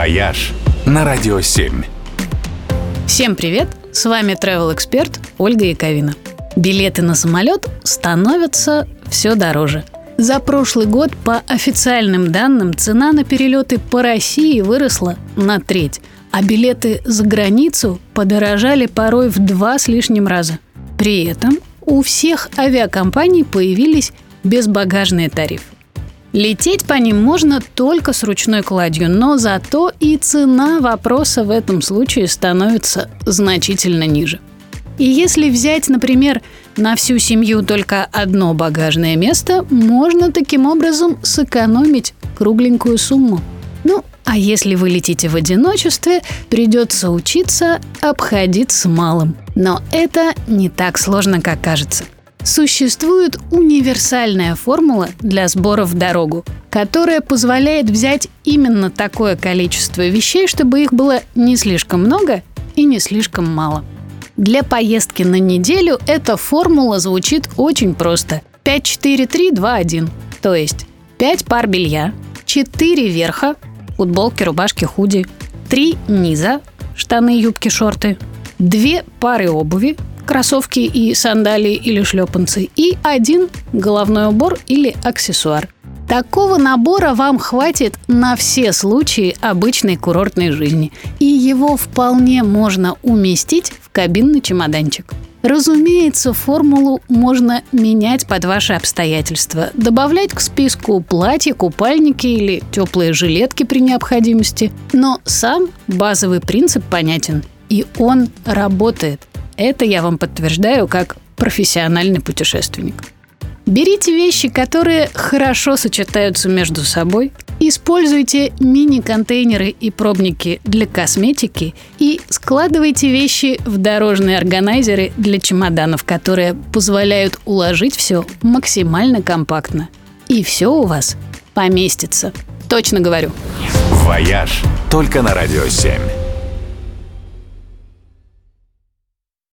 «Вояж» на Радио 7. Всем привет! С вами travel эксперт Ольга Яковина. Билеты на самолет становятся все дороже. За прошлый год по официальным данным цена на перелеты по России выросла на треть, а билеты за границу подорожали порой в два с лишним раза. При этом у всех авиакомпаний появились безбагажные тарифы. Лететь по ним можно только с ручной кладью, но зато и цена вопроса в этом случае становится значительно ниже. И если взять, например, на всю семью только одно багажное место, можно таким образом сэкономить кругленькую сумму. Ну, а если вы летите в одиночестве, придется учиться обходиться малым. Но это не так сложно, как кажется – Существует универсальная формула для сбора в дорогу, которая позволяет взять именно такое количество вещей, чтобы их было не слишком много и не слишком мало. Для поездки на неделю эта формула звучит очень просто. 5, 4, 3, 2, 1. То есть 5 пар белья, 4 верха, футболки, рубашки, худи, 3 низа, штаны, юбки, шорты, 2 пары обуви, кроссовки и сандалии или шлепанцы, и один головной убор или аксессуар. Такого набора вам хватит на все случаи обычной курортной жизни, и его вполне можно уместить в кабинный чемоданчик. Разумеется, формулу можно менять под ваши обстоятельства, добавлять к списку платья, купальники или теплые жилетки при необходимости. Но сам базовый принцип понятен, и он работает. Это я вам подтверждаю как профессиональный путешественник. Берите вещи, которые хорошо сочетаются между собой, используйте мини-контейнеры и пробники для косметики и складывайте вещи в дорожные органайзеры для чемоданов, которые позволяют уложить все максимально компактно. И все у вас поместится. Точно говорю. «Вояж» только на Радио 7.